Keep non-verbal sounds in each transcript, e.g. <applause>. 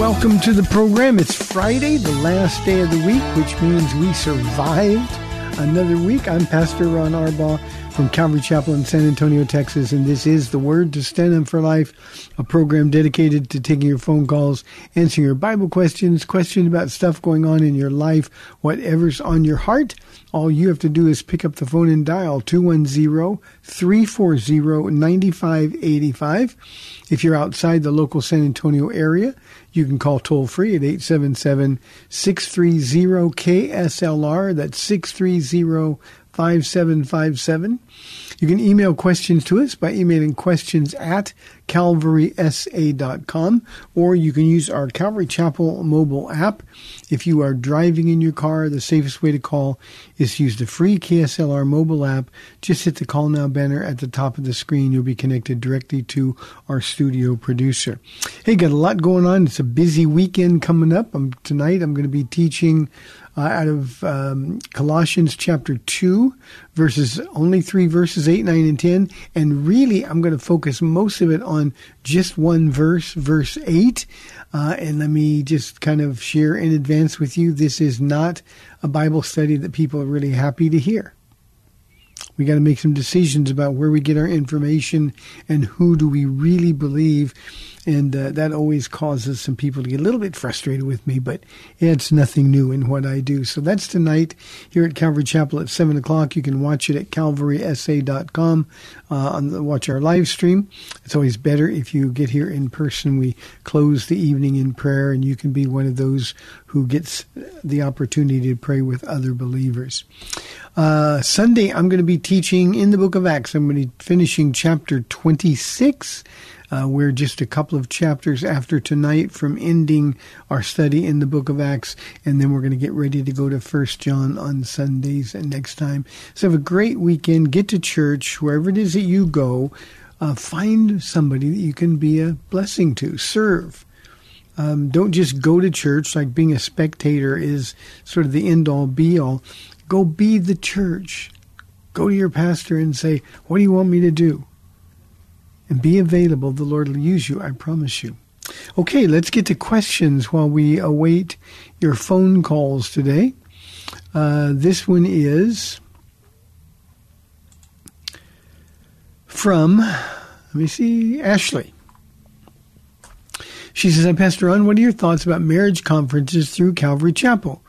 Welcome to the program. It's Friday, the last day of the week, which means we survived another week. I'm Pastor Ron Arbaugh from Calvary Chapel in San Antonio, Texas, and this is the Word to Stand On for Life, a program dedicated to taking your phone calls, answering your Bible questions, questions about stuff going on in your life, whatever's on your heart. All you have to do is pick up the phone and dial 210-340-9585. If you're outside the local San Antonio area, you can call toll free at 877-630-KSLR. That's 630-5757. You can email questions to us by emailing questions at calvarysa.com, or you can use our Calvary Chapel mobile app. If you are driving in your car, the safest way to call is to use the free KSLR mobile app. Just hit the call now banner at the top of the screen. You'll be connected directly to our studio producer. Hey, got a lot going on. It's a busy weekend coming up. Um, tonight I'm going to be teaching uh, out of um, Colossians chapter 2, verses only three verses 8, 9, and 10. And really, I'm going to focus most of it on just one verse, verse 8. Uh, and let me just kind of share in advance with you this is not a Bible study that people are really happy to hear. We got to make some decisions about where we get our information and who do we really believe. And uh, that always causes some people to get a little bit frustrated with me, but it's nothing new in what I do. So that's tonight here at Calvary Chapel at 7 o'clock. You can watch it at calvarysa.com, uh, on the, watch our live stream. It's always better if you get here in person. We close the evening in prayer, and you can be one of those who gets the opportunity to pray with other believers. Uh, Sunday, I'm going to be teaching in the book of Acts. I'm going to be finishing chapter 26. Uh, we're just a couple of chapters after tonight from ending our study in the book of Acts, and then we're going to get ready to go to First John on Sundays and next time. So have a great weekend. Get to church wherever it is that you go. Uh, find somebody that you can be a blessing to. Serve. Um, don't just go to church like being a spectator is sort of the end all be all. Go be the church. Go to your pastor and say, What do you want me to do? And be available. The Lord will use you, I promise you. Okay, let's get to questions while we await your phone calls today. Uh, this one is from, let me see, Ashley. She says, Pastor Ron. What are your thoughts about marriage conferences through Calvary Chapel?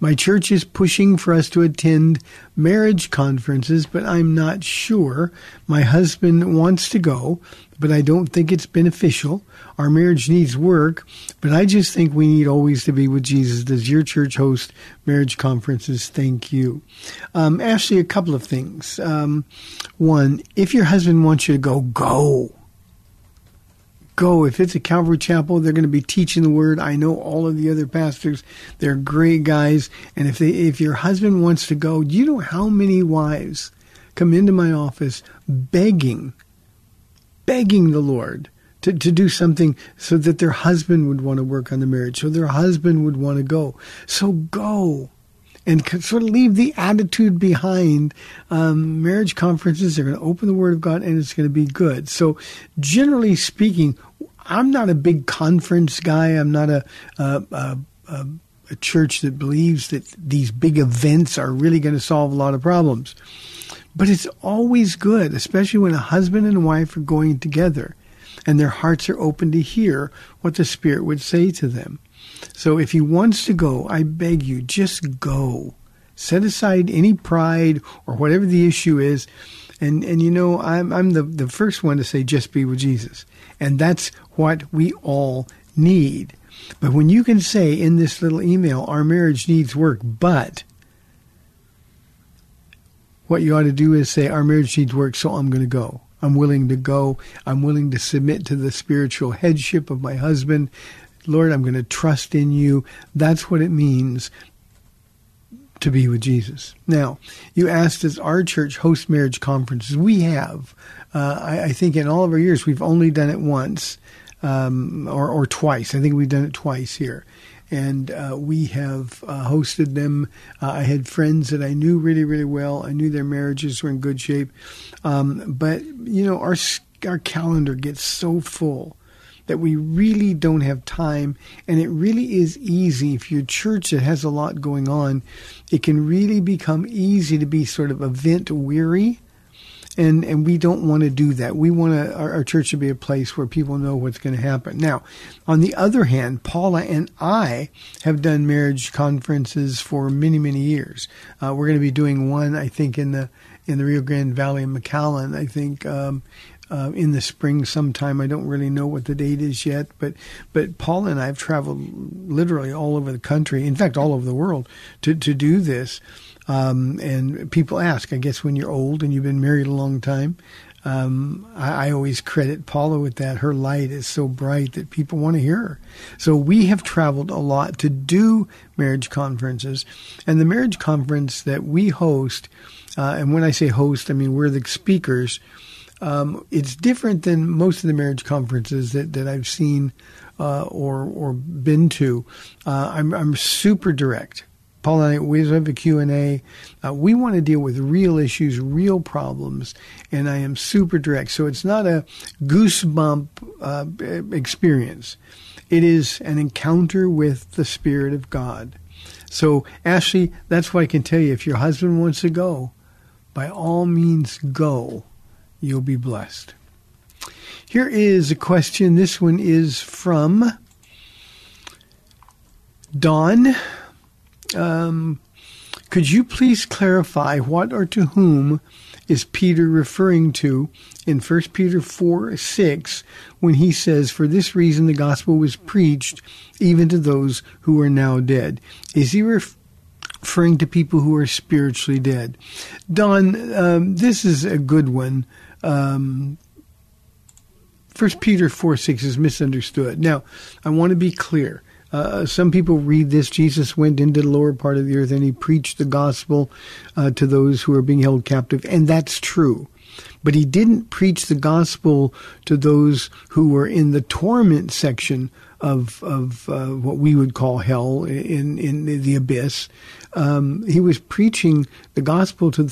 My church is pushing for us to attend marriage conferences, but I'm not sure. My husband wants to go, but I don't think it's beneficial. Our marriage needs work, but I just think we need always to be with Jesus. Does your church host marriage conferences? Thank you. Um, Ashley, a couple of things. Um, one, if your husband wants you to go, go go. If it's a Calvary Chapel, they're going to be teaching the word. I know all of the other pastors; they're great guys. And if they, if your husband wants to go, do you know how many wives come into my office begging, begging the Lord to, to do something so that their husband would want to work on the marriage, so their husband would want to go. So go and sort of leave the attitude behind. Um, marriage conferences, they're going to open the Word of God and it's going to be good. So, generally speaking, I'm not a big conference guy. I'm not a, a, a, a, a church that believes that these big events are really going to solve a lot of problems. But it's always good, especially when a husband and wife are going together and their hearts are open to hear what the Spirit would say to them. So if he wants to go, I beg you, just go. Set aside any pride or whatever the issue is. And, and you know, I'm, I'm the, the first one to say, just be with Jesus. And that's what we all need. But when you can say in this little email, our marriage needs work, but what you ought to do is say, our marriage needs work, so I'm going to go. I'm willing to go. I'm willing to submit to the spiritual headship of my husband. Lord, I'm going to trust in you. That's what it means to be with Jesus. Now, you asked, does our church host marriage conferences? We have. Uh, I, I, think in all of our years, we've only done it once um, or, or twice. I think we've done it twice here and uh, we have uh, hosted them. Uh, I had friends that I knew really, really well. I knew their marriages were in good shape, um, but you know, our our calendar gets so full that we really don't have time, and it really is easy if you're church that has a lot going on. It can really become easy to be sort of event weary and and we don't want to do that. We want to, our, our, church to be a place where people know what's going to happen. Now, on the other hand, Paula and I have done marriage conferences for many many years. Uh, we're going to be doing one, I think, in the in the Rio Grande Valley in McAllen. I think. Um, uh, in the spring sometime. I don't really know what the date is yet, but but Paula and I have traveled literally all over the country, in fact, all over the world, to to do this. Um, and people ask, I guess, when you're old and you've been married a long time, um, I, I, always credit Paula with that. Her light is so bright that people want to hear her. So we have traveled a lot to do marriage conferences, and the marriage conference that we host, uh, and when I say host, I mean we're the speakers. Um, it's different than most of the marriage conferences that, that I've seen uh, or or been to. Uh, I'm, I'm super direct. Paula and I, we have a Q&A. Uh, we want to deal with real issues, real problems, and I am super direct. So it's not a goosebump uh, experience. It is an encounter with the Spirit of God. So, Ashley, that's why I can tell you if your husband wants to go, by all means go. You'll be blessed. Here is a question. This one is from Don. Um, could you please clarify what or to whom is Peter referring to in 1 Peter 4 6 when he says, For this reason the gospel was preached even to those who are now dead? Is he referring to people who are spiritually dead? Don, um, this is a good one. Um, 1 Peter 4 6 is misunderstood. Now, I want to be clear. Uh, some people read this Jesus went into the lower part of the earth and he preached the gospel uh, to those who are being held captive, and that's true. But he didn't preach the gospel to those who were in the torment section of of uh, what we would call hell in in the abyss. Um, he was preaching the gospel to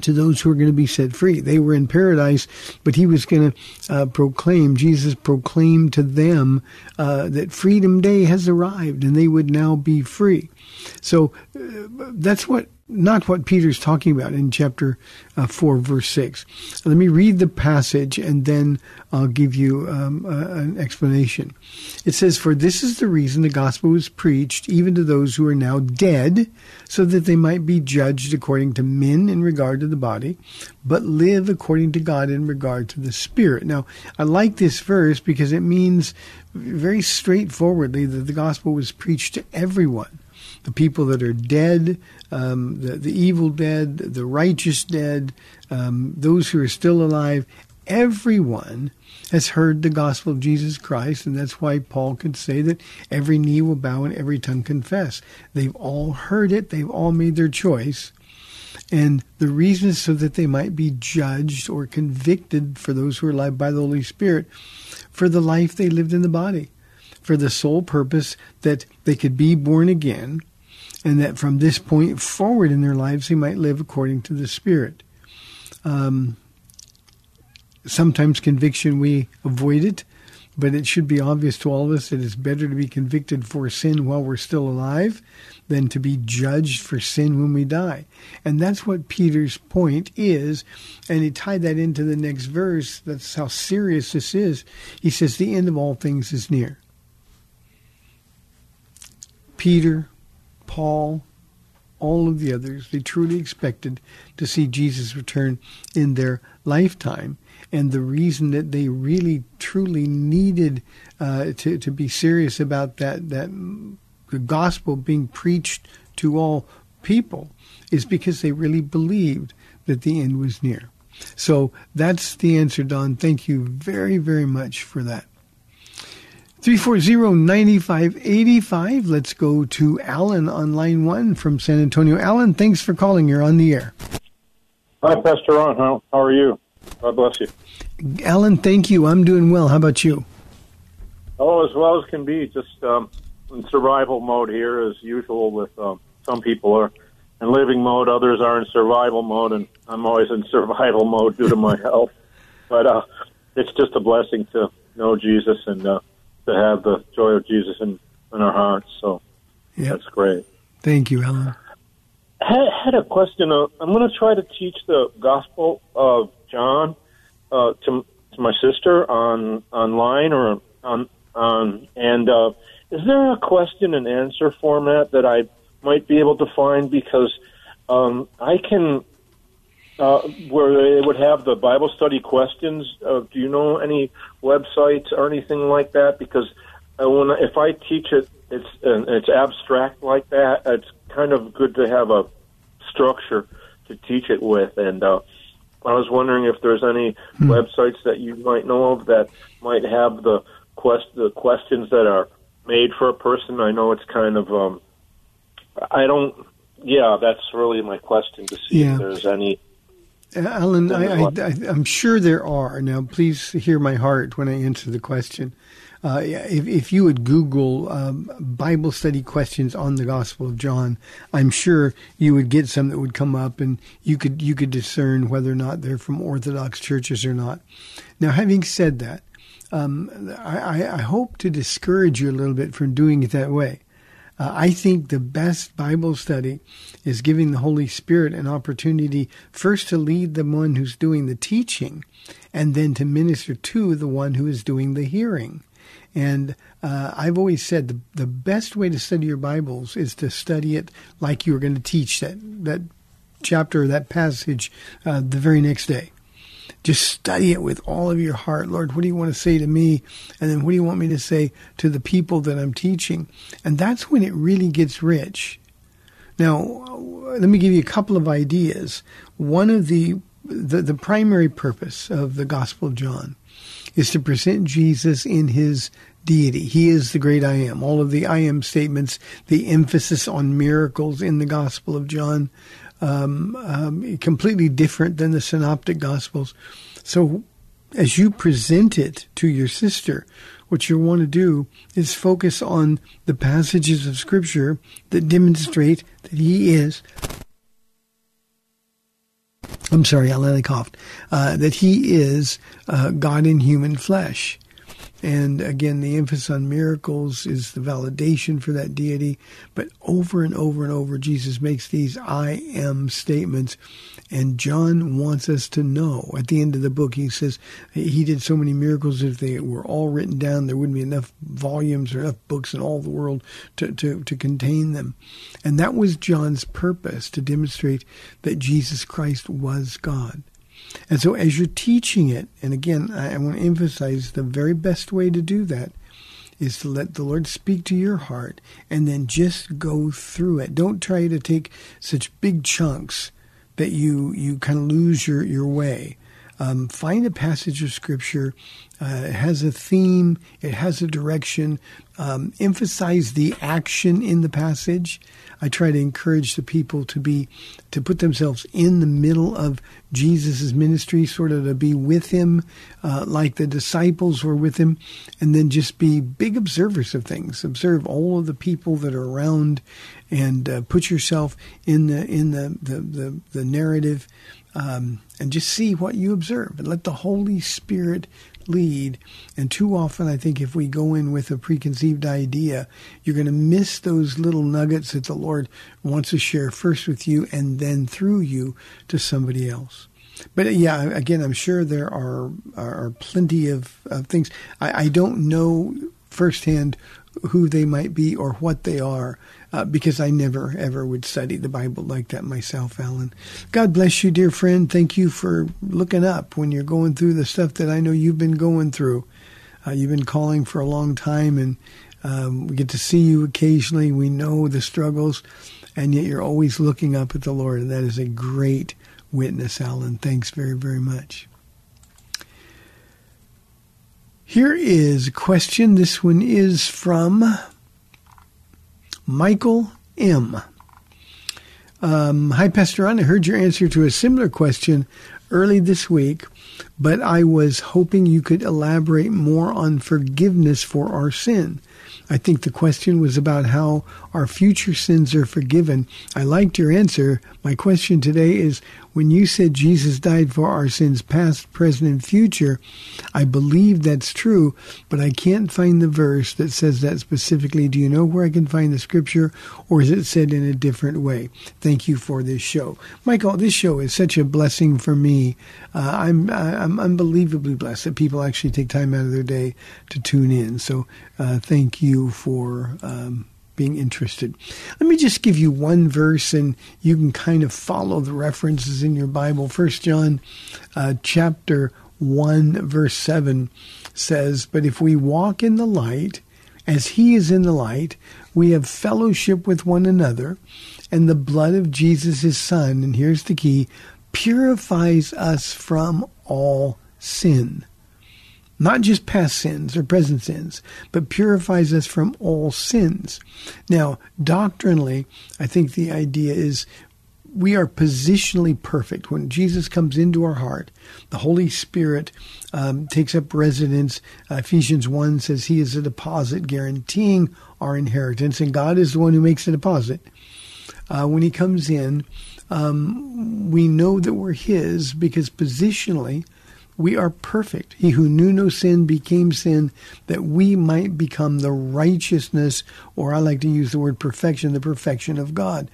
to those who are going to be set free. They were in paradise, but he was going to uh, proclaim, Jesus proclaimed to them uh, that Freedom Day has arrived and they would now be free. So uh, that's what not what Peter's talking about in chapter uh, 4, verse 6. Let me read the passage and then I'll give you um, uh, an explanation. It says, For this is the reason the gospel was preached even to those who are now dead, so that they might be judged according to men in regard to the body, but live according to God in regard to the spirit. Now, I like this verse because it means very straightforwardly that the gospel was preached to everyone the people that are dead, um, the, the evil dead, the righteous dead, um, those who are still alive, everyone has heard the gospel of Jesus Christ, and that's why Paul could say that every knee will bow and every tongue confess. They've all heard it, they've all made their choice. And the reason is so that they might be judged or convicted for those who are led by the Holy Spirit for the life they lived in the body, for the sole purpose that they could be born again, and that from this point forward in their lives they might live according to the Spirit. Um, sometimes conviction we avoid it but it should be obvious to all of us that it's better to be convicted for sin while we're still alive than to be judged for sin when we die. And that's what Peter's point is. And he tied that into the next verse. That's how serious this is. He says, The end of all things is near. Peter, Paul, all of the others, they truly expected to see Jesus return in their lifetime and the reason that they really truly needed uh, to to be serious about that that the gospel being preached to all people is because they really believed that the end was near. So that's the answer, Don. Thank you very, very much for that. 340-9585. Let's go to Alan on line one from San Antonio. Alan, thanks for calling. You're on the air. Hi, Pastor Ron. How, how are you? God bless you. Alan, thank you. I'm doing well. How about you? Oh, as well as can be. Just um, in survival mode here, as usual. With um, some people are in living mode, others are in survival mode, and I'm always in <laughs> survival mode due to my health. But uh, it's just a blessing to know Jesus and uh, to have the joy of Jesus in, in our hearts. So yep. that's great. Thank you, Ellen. I had a question. Uh, I'm going to try to teach the Gospel of John uh, to to my sister on online or on on and uh, is there a question and answer format that I might be able to find because um, I can uh, where they would have the Bible study questions. Uh, do you know any websites or anything like that? Because uh, when if I teach it, it's it's abstract like that. It's kind of good to have a structure to teach it with, and uh, I was wondering if there's any hmm. websites that you might know of that might have the quest the questions that are made for a person. I know it's kind of um, I don't. Yeah, that's really my question to see yeah. if there's any. Alan, I, I, I'm sure there are. Now, please hear my heart when I answer the question. Uh, if, if you would Google um, Bible study questions on the Gospel of John, I'm sure you would get some that would come up, and you could you could discern whether or not they're from Orthodox churches or not. Now, having said that, um, I, I, hope to discourage you a little bit from doing it that way. Uh, I think the best Bible study is giving the Holy Spirit an opportunity first to lead the one who's doing the teaching, and then to minister to the one who is doing the hearing. And uh, I've always said the, the best way to study your Bibles is to study it like you were going to teach that, that chapter or that passage uh, the very next day. Just study it with all of your heart. Lord, what do you want to say to me? And then what do you want me to say to the people that I'm teaching? And that's when it really gets rich. Now, let me give you a couple of ideas. One of the the, the primary purpose of the Gospel of John is to present Jesus in his deity. He is the great I am. All of the I am statements, the emphasis on miracles in the Gospel of John, um, um, completely different than the Synoptic Gospels. So, as you present it to your sister, what you want to do is focus on the passages of Scripture that demonstrate that He is I'm sorry, I let coughed. Uh, that he is uh, God in human flesh. And again, the emphasis on miracles is the validation for that deity. But over and over and over, Jesus makes these I am statements. And John wants us to know. At the end of the book, he says he did so many miracles. If they were all written down, there wouldn't be enough volumes or enough books in all the world to, to, to contain them. And that was John's purpose to demonstrate that Jesus Christ was God. And so as you're teaching it, and again, I, I want to emphasize the very best way to do that is to let the Lord speak to your heart and then just go through it. Don't try to take such big chunks that you, you kind of lose your, your way. Um, find a passage of scripture. Uh, it has a theme. It has a direction. Um, emphasize the action in the passage. I try to encourage the people to be to put themselves in the middle of Jesus' ministry, sort of to be with him, uh, like the disciples were with him, and then just be big observers of things. Observe all of the people that are around, and uh, put yourself in the in the the the, the narrative um, and just see what you observe and let the Holy Spirit lead. And too often, I think if we go in with a preconceived idea, you're going to miss those little nuggets that the Lord wants to share first with you and then through you to somebody else. But uh, yeah, again, I'm sure there are are plenty of, of things. I, I don't know firsthand who they might be or what they are uh, because I never ever would study the Bible like that myself, Alan. God bless you, dear friend. Thank you for looking up when you're going through the stuff that I know you've been going through. Uh, you've been calling for a long time, and um, we get to see you occasionally. We know the struggles, and yet you're always looking up at the Lord, and that is a great witness, Alan. Thanks very, very much. Here is a question. This one is from Michael M. Um, Hi, Pastor Ron. I heard your answer to a similar question early this week, but I was hoping you could elaborate more on forgiveness for our sin. I think the question was about how our future sins are forgiven. I liked your answer. My question today is when you said Jesus died for our sins past, present, and future, I believe that's true, but I can't find the verse that says that specifically. Do you know where I can find the scripture, or is it said in a different way? Thank you for this show. Michael, this show is such a blessing for me. Uh, I'm, I'm unbelievably blessed that people actually take time out of their day to tune in. So uh, thank you for um, being interested. Let me just give you one verse, and you can kind of follow the references in your Bible. First John, uh, chapter one, verse seven says, "But if we walk in the light, as He is in the light, we have fellowship with one another, and the blood of Jesus, His Son, and here's the key, purifies us from all sin." Not just past sins or present sins, but purifies us from all sins. Now, doctrinally, I think the idea is we are positionally perfect. When Jesus comes into our heart, the Holy Spirit um, takes up residence. Uh, Ephesians 1 says he is a deposit guaranteeing our inheritance, and God is the one who makes the deposit. Uh, when he comes in, um, we know that we're his because positionally, we are perfect. He who knew no sin became sin that we might become the righteousness, or I like to use the word perfection, the perfection of God.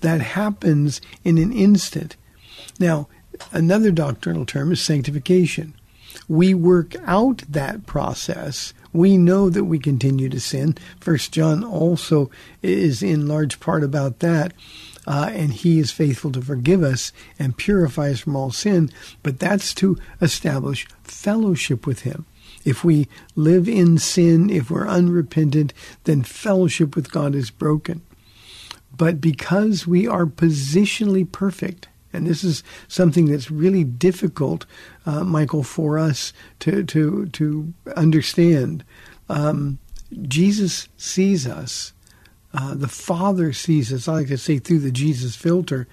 That happens in an instant. Now, another doctrinal term is sanctification. We work out that process. We know that we continue to sin. First John also is in large part about that uh, and He is faithful to forgive us and purify us from all sin. But that's to establish fellowship with Him. If we live in sin, if we're unrepentant, then fellowship with God is broken. But because we are positionally perfect, and this is something that's really difficult, uh, Michael, for us to to to understand. Um, Jesus sees us uh, the Father sees us, I like to say, through the Jesus filter,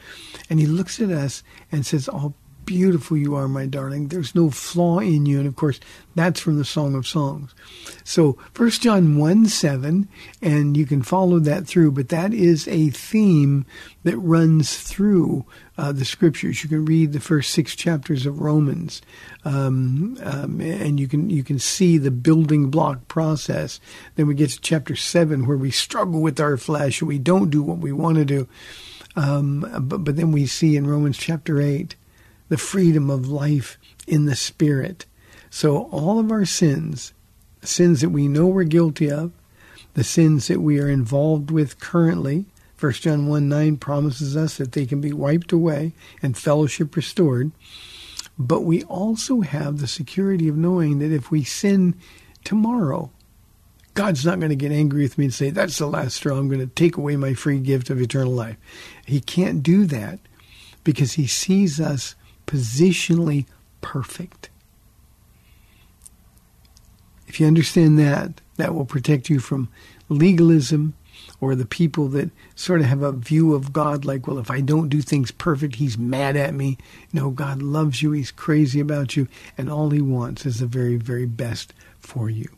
and He looks at us and says, Oh, beautiful you are, my darling. There's no flaw in you. And of course, that's from the Song of Songs. So, First John 1 7, and you can follow that through, but that is a theme that runs through uh, the scriptures. You can read the first six chapters of Romans, um, um, and you can you can see the building block process. Then we get to chapter seven, where we struggle with our flesh and we don't do what we want to do. Um, but, but then we see in Romans chapter eight the freedom of life in the Spirit. So all of our sins, sins that we know we're guilty of, the sins that we are involved with currently, 1 John 1 9 promises us that they can be wiped away and fellowship restored. But we also have the security of knowing that if we sin tomorrow, God's not going to get angry with me and say, That's the last straw. I'm going to take away my free gift of eternal life. He can't do that because He sees us positionally perfect. If you understand that, that will protect you from legalism or the people that sort of have a view of God like, well, if I don't do things perfect, he's mad at me. No, God loves you. He's crazy about you. And all he wants is the very, very best for you.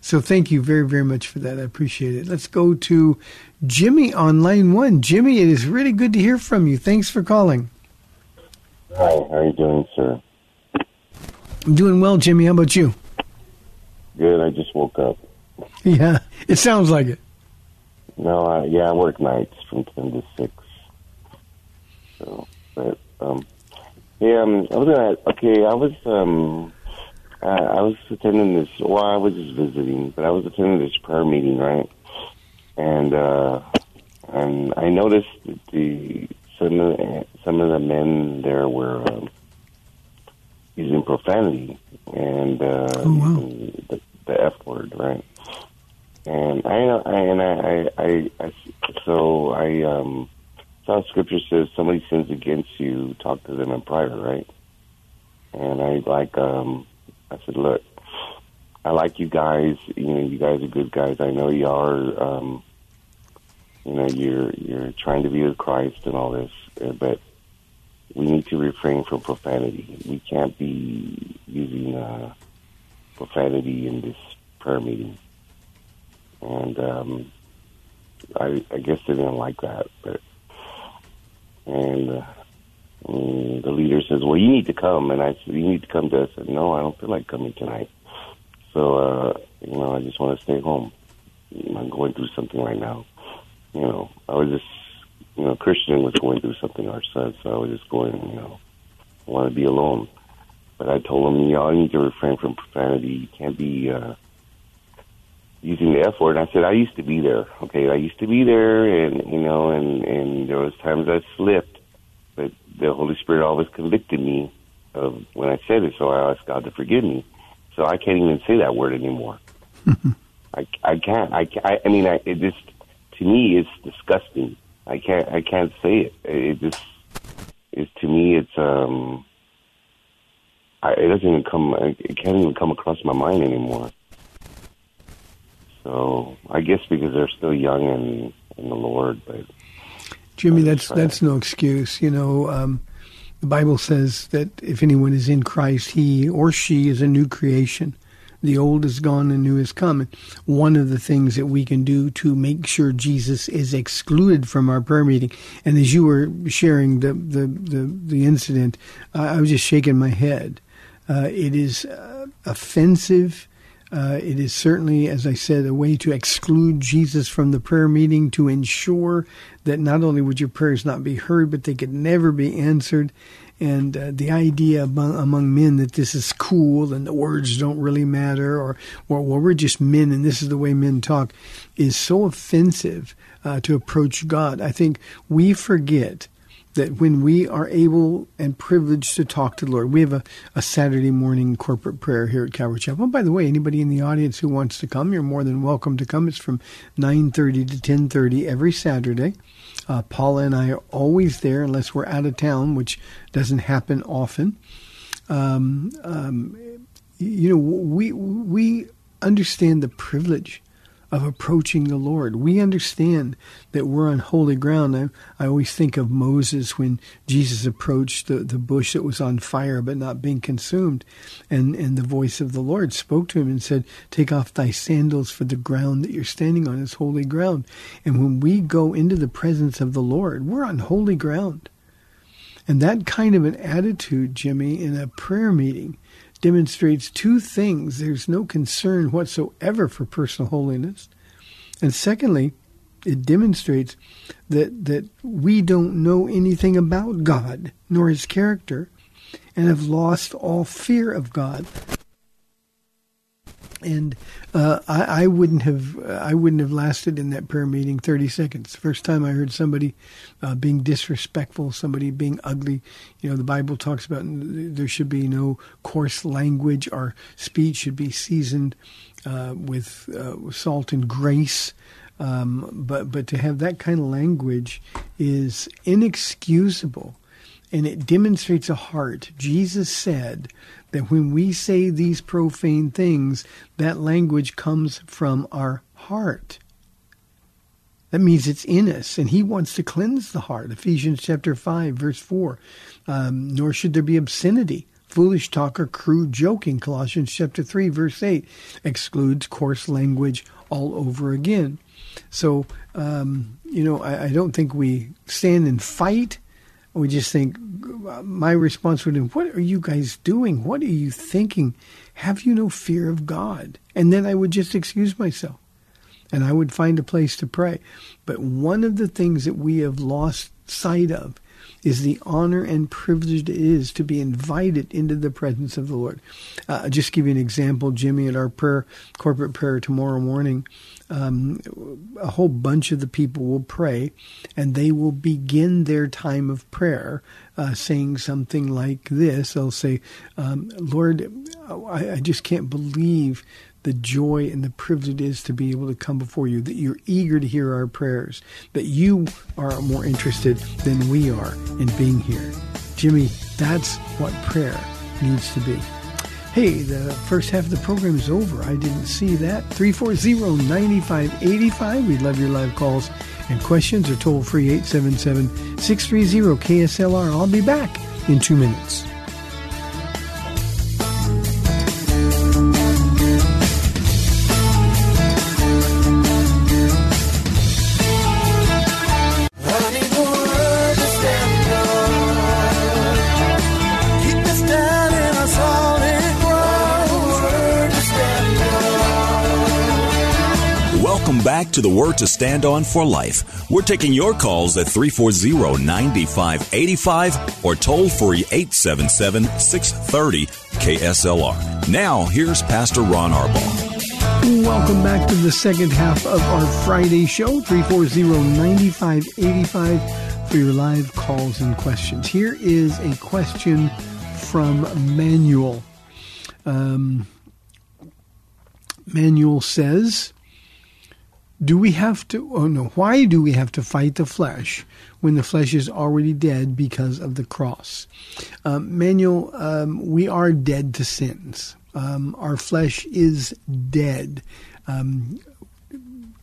So thank you very, very much for that. I appreciate it. Let's go to Jimmy on line one. Jimmy, it is really good to hear from you. Thanks for calling. Hi, how are you doing, sir? I'm doing well, Jimmy. How about you? Good. I just woke up. Yeah, it sounds like it. No, I, yeah, I work nights from ten to six. So, but um, yeah, um, I was gonna. Okay, I was um, I, I was attending this. Well, I was just visiting, but I was attending this prayer meeting, right? And uh, and I noticed that the some of the, some of the men there were um, using profanity and uh, Oh, wow. the, the F word, right? And I, I and I, I, I, so I um, saw scripture says somebody sins against you, talk to them in private, right? And I like, um, I said, look, I like you guys. You know, you guys are good guys. I know you are. Um, you know, you're you're trying to be with Christ and all this, uh, but we need to refrain from profanity. We can't be using uh, profanity in this prayer meeting. And um, I, I guess they didn't like that, but and uh, mm, the leader says, "Well, you need to come." And I said, "You need to come to us." I said, "No, I don't feel like coming tonight." So uh, you know, I just want to stay home. I'm going through something right now. You know, I was just you know, Christian was going through something ourselves, so I was just going, you know, I want to be alone. But I told him, you know, I need to refrain from profanity. You can't be uh, using the F word. And I said, I used to be there. Okay, I used to be there, and you know, and and there was times I slipped, but the Holy Spirit always convicted me of when I said it. So I asked God to forgive me. So I can't even say that word anymore. <laughs> I I can't. I I, I mean, I, it just to me it's disgusting. I can't I can't say it. It just is to me it's um I, it doesn't even come it can't even come across my mind anymore. So I guess because they're still young in in the Lord, but Jimmy, that's that's no excuse. You know, um, the Bible says that if anyone is in Christ, he or she is a new creation. The old is gone and new is come. And one of the things that we can do to make sure Jesus is excluded from our prayer meeting, and as you were sharing the the the, the incident, uh, I was just shaking my head. Uh, it is uh, offensive. Uh, it is certainly, as I said, a way to exclude Jesus from the prayer meeting to ensure that not only would your prayers not be heard, but they could never be answered. And uh, the idea among, among men that this is cool and the words don't really matter, or, well, we're just men and this is the way men talk, is so offensive uh, to approach God. I think we forget that when we are able and privileged to talk to the Lord, we have a, a Saturday morning corporate prayer here at Calvary Chapel. And by the way, anybody in the audience who wants to come, you're more than welcome to come. It's from 9.30 to 10.30 every Saturday. Uh, Paula and I are always there unless we're out of town, which doesn't happen often. Um, um, you know, we, we understand the privilege of approaching the Lord. We understand that we're on holy ground. I, I always think of Moses when Jesus approached the, the bush that was on fire but not being consumed. And, and the voice of the Lord spoke to him and said, Take off thy sandals, for the ground that you're standing on is holy ground. And when we go into the presence of the Lord, we're on holy ground. And that kind of an attitude, Jimmy, in a prayer meeting demonstrates two things. There's no concern whatsoever for personal holiness. And secondly, it demonstrates that, that we don't know anything about God nor his character and have lost all fear of God. And uh, I, I wouldn't have I wouldn't have lasted in that prayer meeting thirty seconds. First time I heard somebody uh, being disrespectful, somebody being ugly. You know, the Bible talks about there should be no coarse language. Our speech should be seasoned uh, with uh, salt and grace. Um, but but to have that kind of language is inexcusable. and it demonstrates a heart. Jesus said that when we say these profane things, that language comes from our heart. That means it's in us, and He wants to cleanse the heart. Ephesians chapter 5, verse 4. Um, nor should there be obscenity, foolish talk, or crude joking. Colossians chapter 3, verse 8 excludes coarse language all over again. So, um, you know, I, I, don't think we stand and fight. We just think, my response would be, What are you guys doing? What are you thinking? Have you no fear of God? And then I would just excuse myself and I would find a place to pray. But one of the things that we have lost sight of is the honor and privilege it is to be invited into the presence of the Lord. Uh, just give you an example, Jimmy, at our prayer, corporate prayer tomorrow morning, um, a whole bunch of the people will pray, and they will begin their time of prayer uh, saying something like this. They'll say, um, Lord, I, I just can't believe the joy and the privilege it is to be able to come before you, that you're eager to hear our prayers, that you are more interested than we are in being here. Jimmy, that's what prayer needs to be. Hey, the first half of the program is over. I didn't see that. 340-9585. We'd love your live calls and questions or toll free 877-630 KSLR. I'll be back in two minutes. To the Word to Stand On for Life. We're taking your calls at 340 9585 or toll free 877 630 KSLR. Now, here's Pastor Ron Arbaugh. Welcome back to the second half of our Friday show, 340 9585 for your live calls and questions. Here is a question from Manuel. Um, Manuel says, do we have to, oh no, why do we have to fight the flesh when the flesh is already dead because of the cross? Um, Manuel, um, we are dead to sins. Um, our flesh is dead. Um,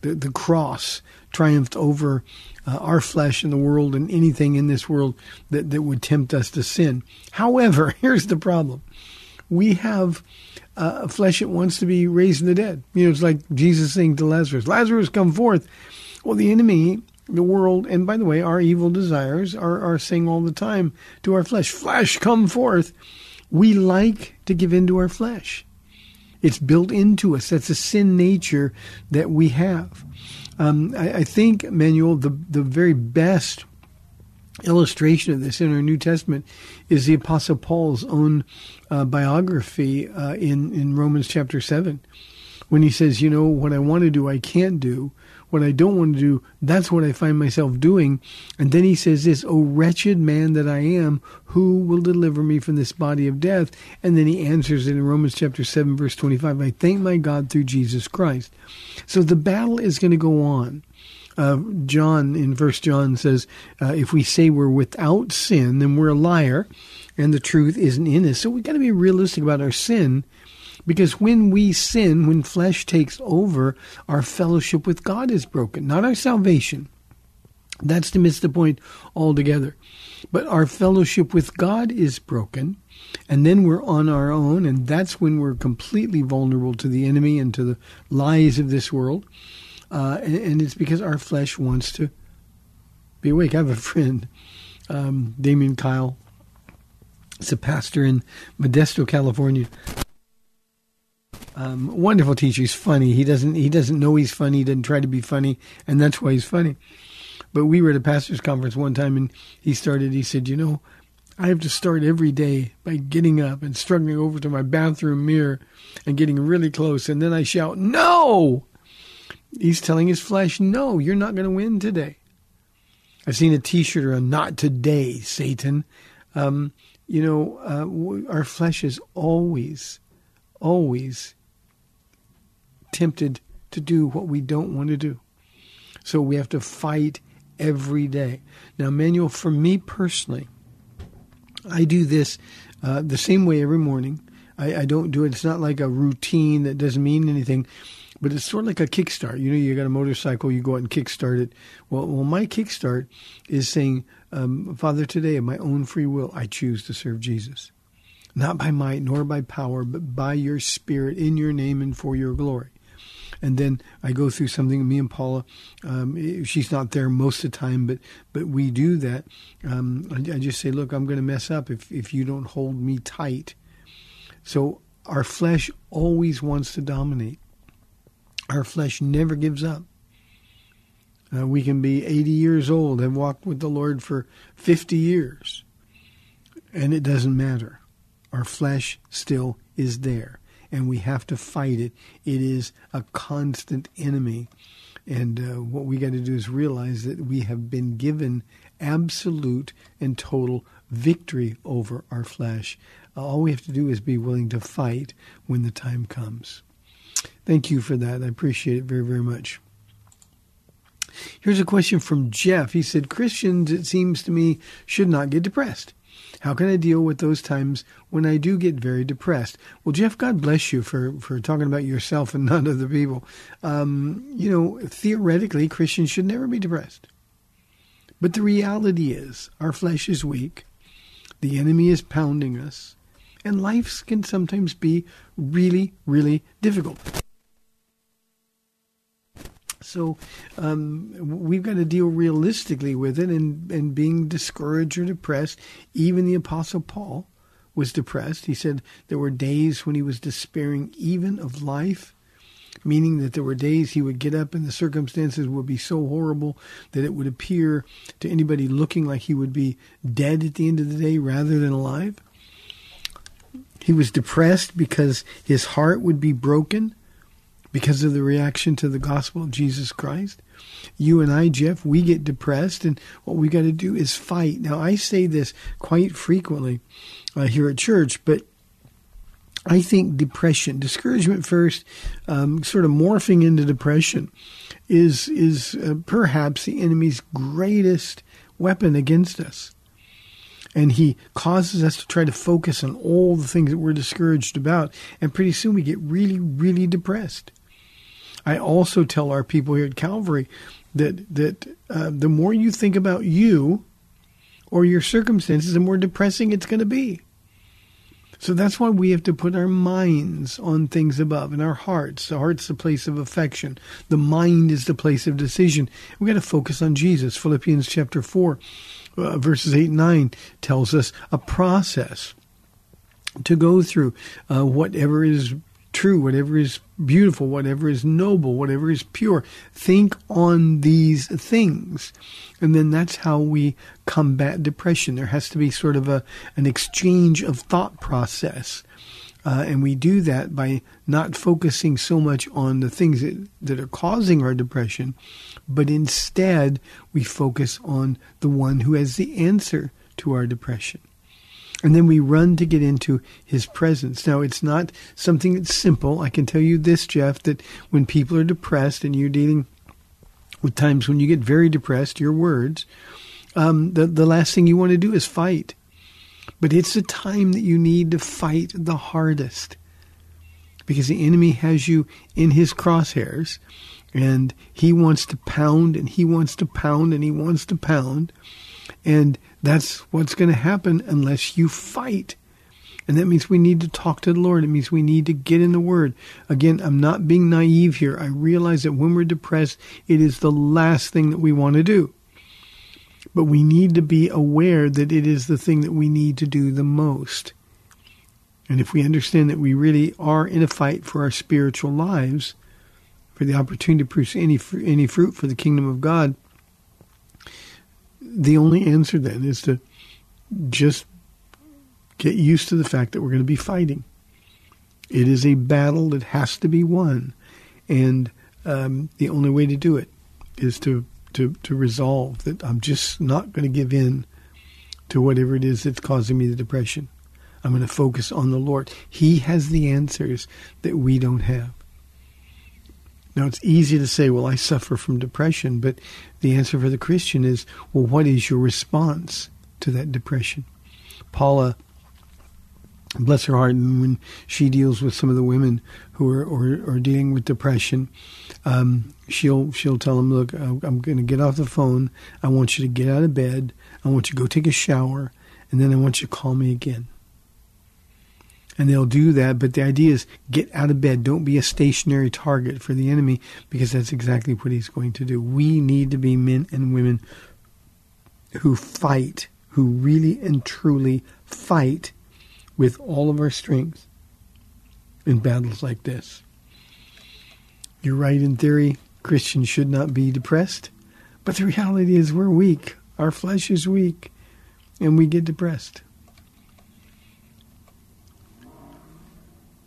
the, the cross triumphed over uh, our flesh and the world and anything in this world that, that would tempt us to sin. However, <laughs> here's the problem. We have uh, flesh that wants to be raised from the dead. You know, it's like Jesus saying to Lazarus, Lazarus, come forth. Well, the enemy, the world, and by the way, our evil desires are, are saying all the time to our flesh, flesh, come forth. We like to give in to our flesh. It's built into us. That's a sin nature that we have. Um, I, I think, Manuel, the, the very best illustration of this in our New Testament is the Apostle Paul's own uh, biography uh, in in Romans chapter seven, when he says, "You know what I want to do, I can't do. What I don't want to do, that's what I find myself doing." And then he says, "This, oh wretched man that I am, who will deliver me from this body of death?" And then he answers it in Romans chapter seven, verse twenty-five. I thank my God through Jesus Christ. So the battle is going to go on uh, John in First John says, uh, if we say we're without sin, then we're a liar, and the truth isn't in us. So we've got to be realistic about our sin, because when we sin, when flesh takes over, our fellowship with God is broken, not our salvation. That's to miss the point altogether. But our fellowship with God is broken, and then we're on our own, and that's when we're completely vulnerable to the enemy and to the lies of this world. Uh, and, and, it's because our flesh wants to be awake. I have a friend, um, Damian Kyle. He's a pastor in Modesto, California. Um, wonderful teacher. He's funny. He doesn't he doesn't know he's funny. He doesn't try to be funny, and that's why he's funny. But we were at a pastors' conference one time, and he started. He said, "You know, I have to start every day by getting up and struggling over to my bathroom mirror and getting really close, and then I shout, no!' He's telling his flesh, no, you're not going to win today. I've seen a T-shirt or a "Not today, Satan." Um, you know, uh, our flesh is always, always tempted to do what we don't want to do. So we have to fight every day. Now, Manuel, for me personally, I do this uh, the same way every morning. I, I don't do it. It's not like a routine that doesn't mean anything, but it's sort of like a kickstart. You know, you got a motorcycle, you go out and kickstart it. Well, well, my kickstart is saying, um, Father, today of my own free will, I choose to serve Jesus, not by might nor by power, but by your Spirit in your name and for your glory and then I go through something. Me and Paula, um, she's not there most of the time, but but we do that. Um, I, I, just say, look, I'm going to mess up if if you don't hold me tight. So our flesh always wants to dominate. Our flesh never gives up. Uh, we can be 80 years old, and walked with the Lord for 50 years, and it doesn't matter. Our flesh still is there and we have to fight it. It is a constant enemy. And uh, what we got to do is realize that we have been given absolute and total victory over our flesh. All we have to do is be willing to fight when the time comes. Thank you for that. I appreciate it very, very much. Here's a question from Jeff. He said, Christians, it seems to me, should not get depressed. How can I deal with those times when I do get very depressed? Well, Jeff, God bless you for, for talking about yourself and <laughs> not other people. Um, you know, theoretically, Christians should never be depressed. But the reality is, our flesh is weak, the enemy is pounding us, and life can sometimes be really, really difficult. So um, we've got to deal realistically with it and, and being discouraged or depressed. Even the Apostle Paul was depressed. He said there were days when he was despairing even of life, meaning that there were days he would get up and the circumstances would be so horrible that it would appear to anybody looking like he would be dead at the end of the day rather than alive. He was depressed because his heart would be broken because of the reaction to the gospel of Jesus Christ. You and I, Jeff, we get depressed, and what we got to do is fight. Now, I say this quite frequently uh, here at church, but I think depression, discouragement first, um, sort of morphing into depression, is is uh, perhaps the enemy's greatest weapon against us. And he causes us to try to focus on all the things that we're discouraged about, and pretty soon we get really, really depressed. I also tell our people here at Calvary that that uh, the more you think about you or your circumstances, the more depressing it's going to be. So that's why we have to put our minds on things above and our hearts. The heart's the place of affection. The mind is the place of decision. We've got to focus on Jesus. Philippians chapter 4, uh, verses 8 and 9 tells us a process to go through uh, whatever is true, whatever is beautiful, whatever is noble, whatever is pure. Think on these things. And then that's how we combat depression. There has to be sort of a, an exchange of thought process. Uh, and we do that by not focusing so much on the things that, that are causing our depression, but instead we focus on the one who has the answer to our depression. And then we run to get into his presence. Now, it's not something that's simple. I can tell you this, Jeff, that when people are depressed and you're dealing with times when you get very depressed, your words, um, the, the last thing you want to do is fight. But it's the time that you need to fight the hardest because the enemy has you in his crosshairs and he wants to pound and he wants to pound and he wants to pound. And that's what's going to happen unless you fight. And that means we need to talk to the Lord. It means we need to get in the Word. Again, I'm not being naive here. I realize that when we're depressed, it is the last thing that we want to do. But we need to be aware that it is the thing that we need to do the most. And if we understand that we really are in a fight for our spiritual lives, for the opportunity to produce any any fruit for the kingdom of God, the only answer then is to just get used to the fact that we're going to be fighting. It is a battle that has to be won, and um, the only way to do it is to to to resolve that I'm just not going to give in to whatever it is that's causing me the depression. I'm going to focus on the Lord. He has the answers that we don't have. Now, it's easy to say, well, I suffer from depression, but the answer for the Christian is, well, what is your response to that depression? Paula, bless her heart, and when she deals with some of the women who are are dealing with depression, um, she'll she'll tell them, look, I'm going to get off the phone. I want you to get out of bed. I want you to go take a shower, and then I want you to call me again. And they'll do that, but the idea is get out of bed. Don't be a stationary target for the enemy because that's exactly what he's going to do. We need to be men and women who fight, who really and truly fight with all of our strength in battles like this. You're right in theory, Christians should not be depressed, but the reality is we're weak. Our flesh is weak, and we get depressed.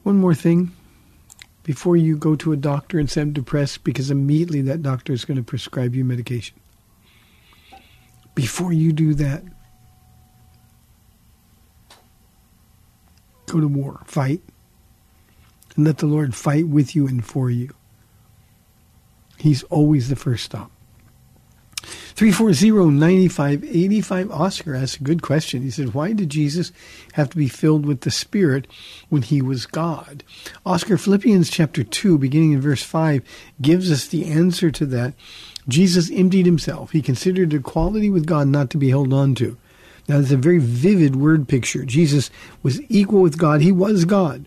One more thing before you go to a doctor and say I'm depressed, because immediately that doctor is going to prescribe you medication. Before you do that, go to war, fight, and let the Lord fight with you and for you. He's always the first stop. 340-9585 Oscar asks a good question. He said, why did Jesus have to be filled with the Spirit when he was God? Oscar, Philippians chapter 2, beginning in verse 5, gives us the answer to that. Jesus emptied himself. He considered equality with God not to be held on to. Now, that's a very vivid word picture. Jesus was equal with God. He was God.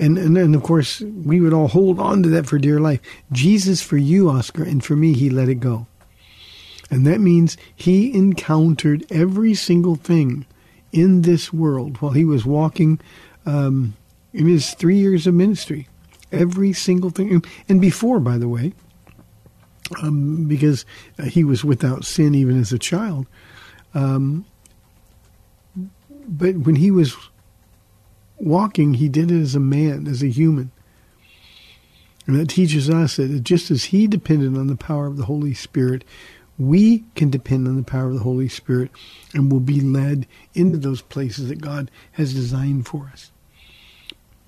And, and, and of course, we would all hold on to that for dear life. Jesus, for you, Oscar, and for me, he let it go. And that means he encountered every single thing in this world while he was walking um, in his three years of ministry. Every single thing. And before, by the way, um, because uh, he was without sin even as a child. Um, but when he was walking, he did it as a man, as a human. And that teaches us that just as he depended on the power of the Holy Spirit, we can depend on the power of the Holy Spirit and will be led into those places that God has designed for us.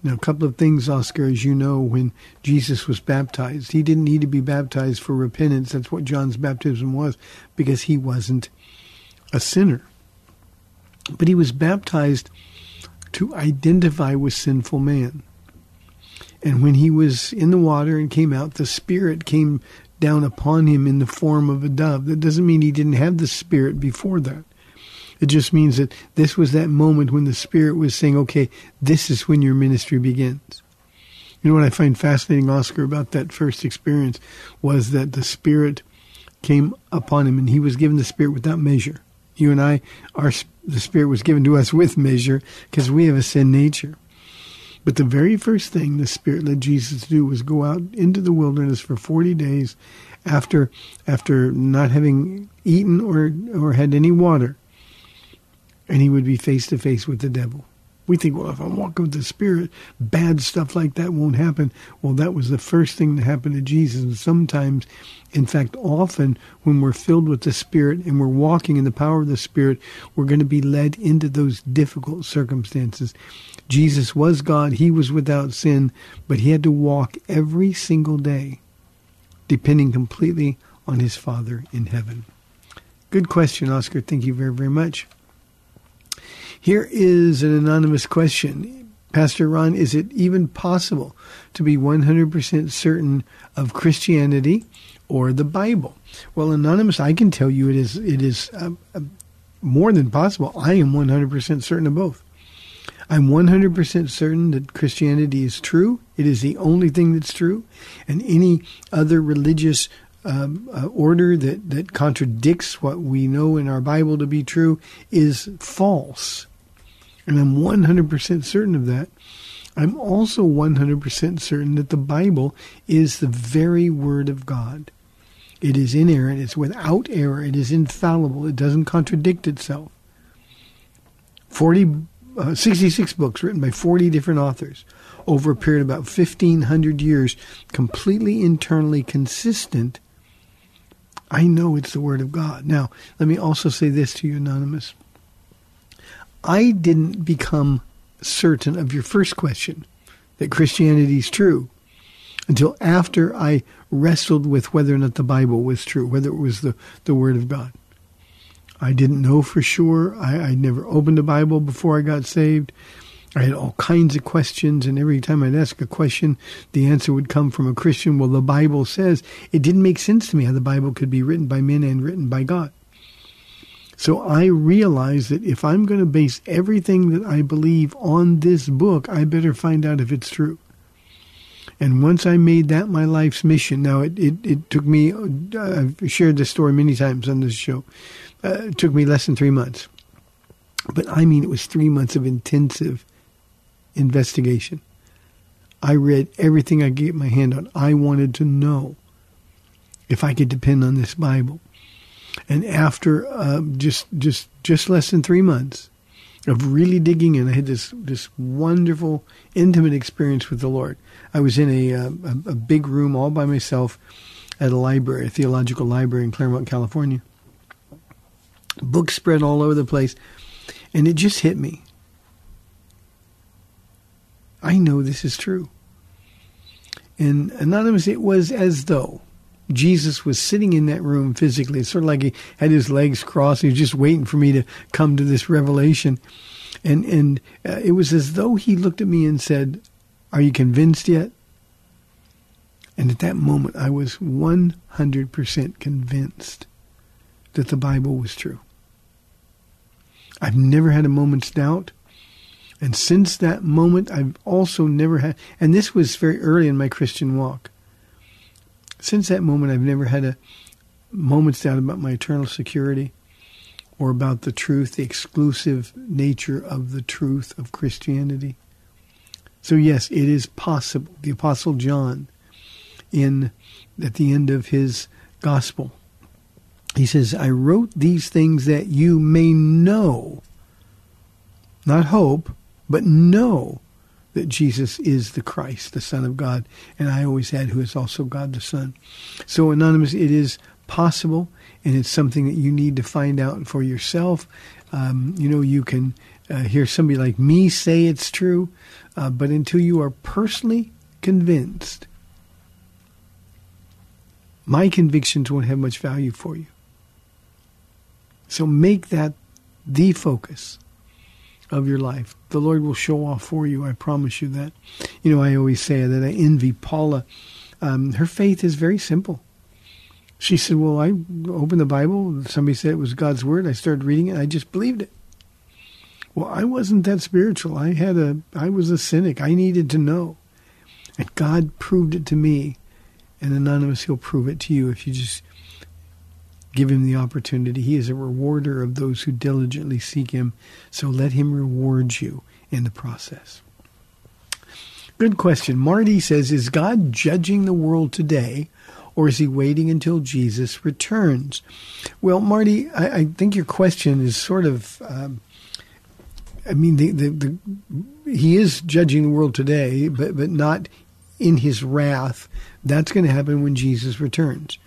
Now, a couple of things, Oscar, as you know, when Jesus was baptized, he didn't need to be baptized for repentance. That's what John's baptism was, because he wasn't a sinner. But he was baptized to identify with sinful man. And when he was in the water and came out, the Spirit came down upon him in the form of a dove. That doesn't mean he didn't have the Spirit before that. It just means that this was that moment when the Spirit was saying, okay, this is when your ministry begins. You know what I find fascinating, Oscar, about that first experience was that the Spirit came upon him and he was given the Spirit without measure. You and I, our the Spirit was given to us with measure because we have a sin nature. But the very first thing the Spirit led Jesus to do was go out into the wilderness for 40 days after, after not having eaten or, or had any water. And he would be face to face with the devil. We think, well, if I'm walking with the Spirit, bad stuff like that won't happen. Well, that was the first thing that happened to Jesus. And sometimes, in fact, often when we're filled with the Spirit and we're walking in the power of the Spirit, we're going to be led into those difficult circumstances. Jesus was God, he was without sin, but he had to walk every single day, depending completely on his Father in heaven. Good question, Oscar. Thank you very, very much. Here is an anonymous question. Pastor Ron, is it even possible to be 100% certain of Christianity or the Bible? Well, anonymous, I can tell you it is it is uh, uh, more than possible. I am 100% certain of both. I'm 100% certain that Christianity is true. It is the only thing that's true. And any other religious um, uh, order that, that contradicts what we know in our Bible to be true is false. And I'm 100% certain of that. I'm also 100% certain that the Bible is the very Word of God. It is inerrant, it's without error, it is infallible, it doesn't contradict itself. 40 uh, 66 books written by 40 different authors over a period of about 1500 years, completely internally consistent. I know it's the Word of God. Now, let me also say this to you, Anonymous. I didn't become certain of your first question that Christianity is true until after I wrestled with whether or not the Bible was true, whether it was the, the Word of God. I didn't know for sure. I, I never opened a Bible before I got saved. I had all kinds of questions, and every time I'd ask a question, the answer would come from a Christian. Well, the Bible says it didn't make sense to me how the Bible could be written by men and written by God. So I realized that if I'm going to base everything that I believe on this book, I better find out if it's true. And once I made that my life's mission, now it, it, it took me, uh, I've shared this story many times on this show, uh, it took me less than three months. But I mean, it was three months of intensive investigation. I read everything I could get my hand on. I wanted to know if I could depend on this Bible. And after uh, just just just less than three months of really digging in, I had this this wonderful, intimate experience with the Lord. I was in a, uh, a, a big room all by myself at a library, a theological library in Claremont, California. Books spread all over the place, and it just hit me. I know this is true. And anonymous, it was as though Jesus was sitting in that room physically. It's sort of like he had his legs crossed. He was just waiting for me to come to this revelation. And, and uh, it was as though he looked at me and said, Are you convinced yet? And at that moment, I was 100% convinced that the Bible was true. I've never had a moment's doubt. And since that moment, I've also never had, and this was very early in my Christian walk. Since that moment, I've never had a moment's doubt about my eternal security or about the truth, the exclusive nature of the truth of Christianity. So yes, it is possible. The Apostle John, in at the end of his gospel, he says, I wrote these things that you may know, not hope, but know that Jesus is the Christ, the Son of God, and I always add, who is also God the Son. So, Anonymous, it is possible, and it's something that you need to find out for yourself. Um, you know, you can uh, hear somebody like me say it's true, uh, but until you are personally convinced, my convictions won't have much value for you. So make that the focus of your life. The Lord will show off for you. I promise you that. You know, I always say that I envy Paula. Um, her faith is very simple. She said, Well, I opened the Bible. Somebody said it was God's Word. I started reading it. I just believed it. Well, I wasn't that spiritual. I had a I was a cynic. I needed to know. And God proved it to me. And Anonymous, He'll prove it to you if you just Give him the opportunity. He is a rewarder of those who diligently seek him. So let him reward you in the process. Good question. Marty says Is God judging the world today, or is he waiting until Jesus returns? Well, Marty, I, I think your question is sort of. Um, I mean, the, the, the, he is judging the world today, but, but not in his wrath. That's going to happen when Jesus returns.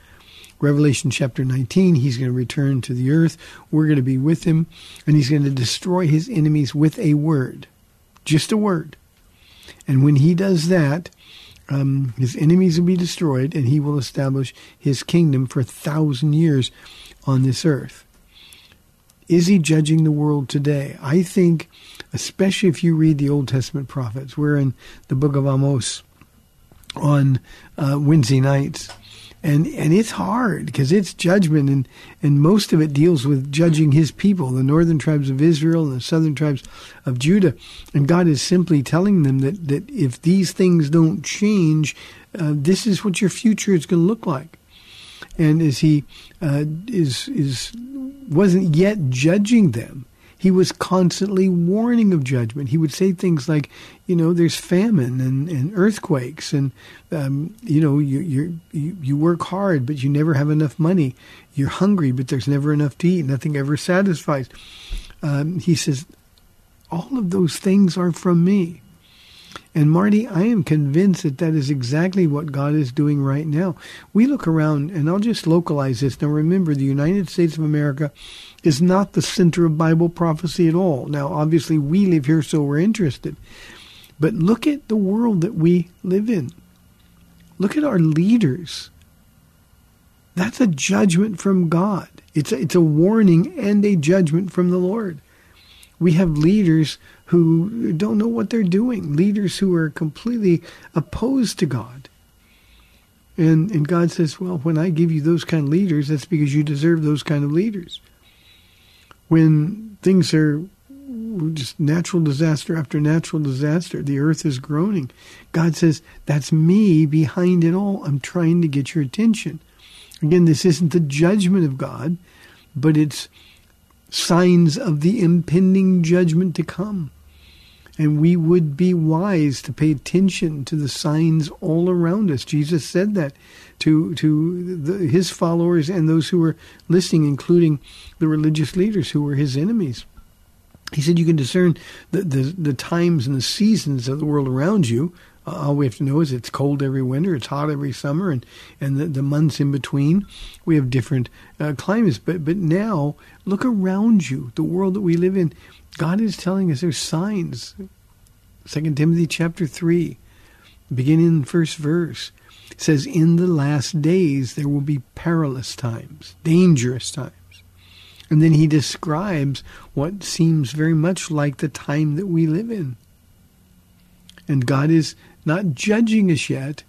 Revelation chapter 19, he's going to return to the earth. We're going to be with him, and he's going to destroy his enemies with a word. Just a word. And when he does that, um, his enemies will be destroyed, and he will establish his kingdom for a thousand years on this earth. Is he judging the world today? I think, especially if you read the Old Testament prophets, we're in the book of Amos on uh, Wednesday nights and and it's hard because it's judgment and and most of it deals with judging his people the northern tribes of Israel and the southern tribes of Judah. And God is simply telling them that that if these things don't change uh, this is what your future is going to look like. And as he uh, is is wasn't yet judging them he was constantly warning of judgment. He would say things like, you know, there's famine and, and earthquakes, and um, you know, you, you you work hard, but you never have enough money. You're hungry, but there's never enough to eat. Nothing ever satisfies. Um, he says, all of those things are from me. And Marty, I am convinced that that is exactly what God is doing right now. We look around, and I'll just localize this. Now, remember, the United States of America is not the center of Bible prophecy at all. Now, obviously, we live here, so we're interested. But look at the world that we live in. Look at our leaders. That's a judgment from God. It's a, it's a warning and a judgment from the Lord. We have leaders who don't know what they're doing, leaders who are completely opposed to God. And, and God says, well, when I give you those kind of leaders, that's because you deserve those kind of leaders. When things are just natural disaster after natural disaster, the earth is groaning. God says, that's me behind it all. I'm trying to get your attention. Again, this isn't the judgment of God, but it's signs of the impending judgment to come. And we would be wise to pay attention to the signs all around us. Jesus said that to to the, his followers and those who were listening, including the religious leaders who were his enemies. He said you can discern the, the, the times and the seasons of the world around you. All we have to know is it's cold every winter, it's hot every summer, and, and the, the months in between. We have different uh, climates. But, but now, look around you, the world that we live in. God is telling us there's signs. Second Timothy chapter three, beginning in the first verse, says, "In the last days there will be perilous times, dangerous times." And then he describes what seems very much like the time that we live in. And God is not judging us yet,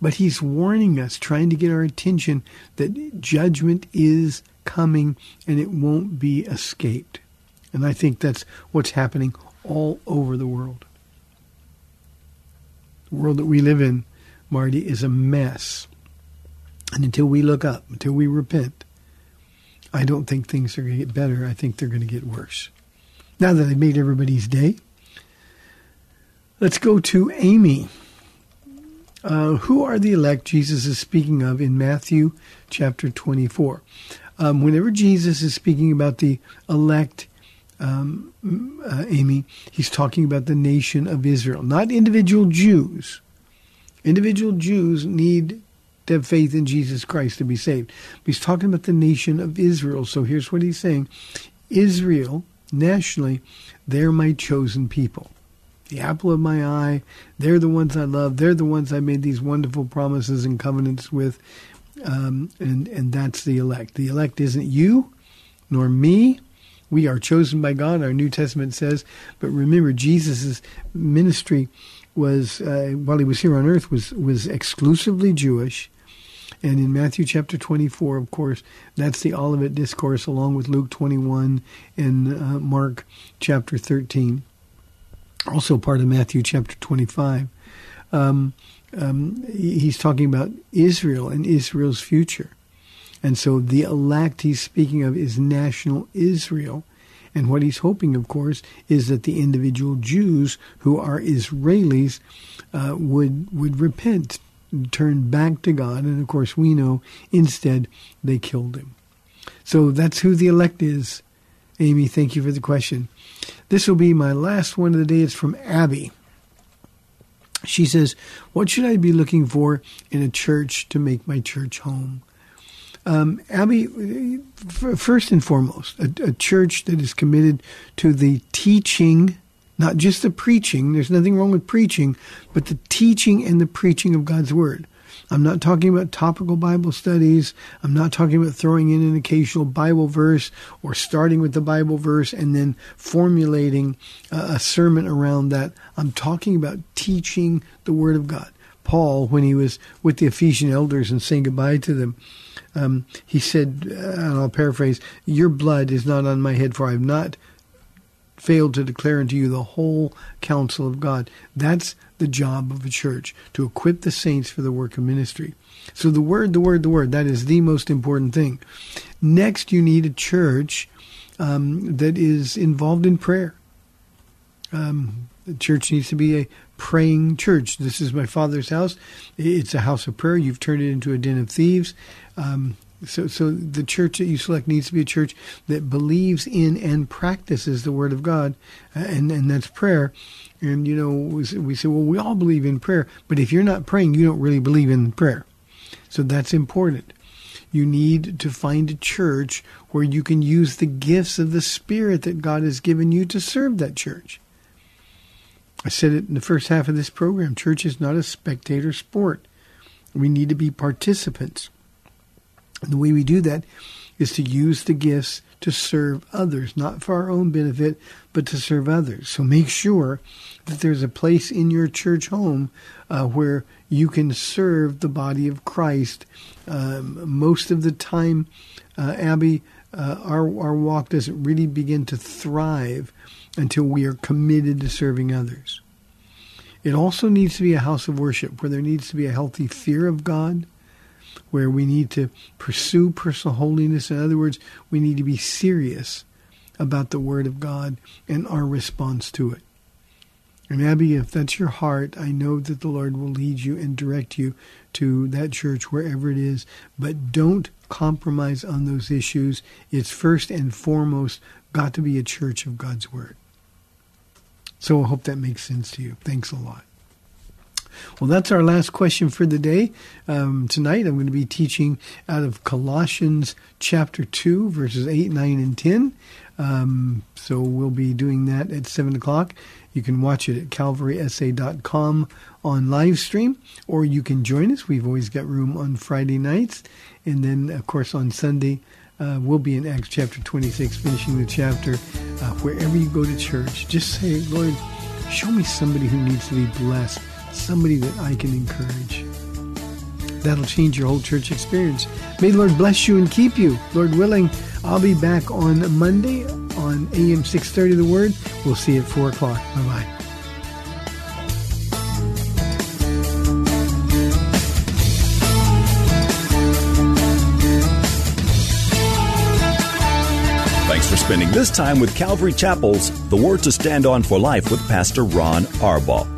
but he's warning us, trying to get our attention that judgment is coming and it won't be escaped. And I think that's what's happening all over the world. The world that we live in, Marty, is a mess. And until we look up, until we repent, I don't think things are going to get better. I think they're going to get worse. Now that I've made everybody's day, let's go to Amy. Uh, who are the elect Jesus is speaking of in Matthew chapter 24? Um, whenever Jesus is speaking about the elect, um, uh, Amy, he's talking about the nation of Israel, not individual Jews. Individual Jews need to have faith in Jesus Christ to be saved. But he's talking about the nation of Israel. So here's what he's saying Israel, nationally, they're my chosen people. The apple of my eye. They're the ones I love. They're the ones I made these wonderful promises and covenants with. Um, and, and that's the elect. The elect isn't you nor me. We are chosen by God, our New Testament says. But remember, Jesus' ministry was, uh, while he was here on earth, was, was exclusively Jewish. And in Matthew chapter 24, of course, that's the Olivet Discourse, along with Luke 21 and uh, Mark chapter 13, also part of Matthew chapter 25. Um, um, he's talking about Israel and Israel's future. And so the elect he's speaking of is national Israel. And what he's hoping, of course, is that the individual Jews who are Israelis uh, would would repent, turn back to God, and of course we know instead they killed him. So that's who the elect is. Amy, thank you for the question. This will be my last one of the day. It's from Abby. She says, What should I be looking for in a church to make my church home? Um, Abby, first and foremost, a, a church that is committed to the teaching not just the preaching. There's nothing wrong with preaching, but the teaching and the preaching of God's Word. I'm not talking about topical Bible studies. I'm not talking about throwing in an occasional Bible verse or starting with the Bible verse and then formulating a, sermon around that. I'm talking about teaching the Word of God. Paul, when he was with the Ephesian elders and saying goodbye to them, um, he said, and I'll paraphrase, Your blood is not on my head, for I have not failed to declare unto you the whole counsel of God. That's the job of a church, to equip the saints for the work of ministry. So the word, the word, the word, that is the most important thing. Next, you need a church um, that is involved in prayer. Um, the church needs to be a praying church. This is my father's house. It's a house of prayer. You've turned it into a den of thieves. Um, so, so the church that you select needs to be a church that believes in and practices the Word of God, uh, and and that's prayer. And you know, we, we say, well, we all believe in prayer, but if you're not praying, you don't really believe in prayer. So that's important. You need to find a church where you can use the gifts of the Spirit that God has given you to serve that church. I said it in the first half of this program. Church is not a spectator sport. We need to be participants. The way we do that is to use the gifts to serve others, not for our own benefit, but to serve others. So make sure that there's a place in your church home uh, where you can serve the body of Christ. Um, most of the time, uh, Abby, uh, our, our walk doesn't really begin to thrive until we are committed to serving others. It also needs to be a house of worship where there needs to be a healthy fear of God, where we need to pursue personal holiness. In other words, we need to be serious about the Word of God and our response to it. And Abby, if that's your heart, I know that the Lord will lead you and direct you to that church wherever it is. But don't compromise on those issues. It's first and foremost got to be a church of God's Word. So I hope that makes sense to you. Thanks a lot. Well, that's our last question for the day. Um, tonight, I'm going to be teaching out of Colossians chapter 2, verses 8, 9, and 10. Um, so we'll be doing that at 7 o'clock. You can watch it at calvarysa.com on live stream, or you can join us. We've always got room on Friday nights. And then, of course, on Sunday, uh, we'll be in Acts chapter 26, finishing the chapter. Uh, wherever you go to church, just say, Lord, show me somebody who needs to be blessed, somebody that I can encourage. That'll change your whole church experience. May the Lord bless you and keep you. Lord willing, I'll be back on Monday on AM 630 The Word. We'll see you at 4 o'clock. Bye bye. Thanks for spending this time with Calvary Chapel's The Word to Stand On for Life with Pastor Ron Arbaugh.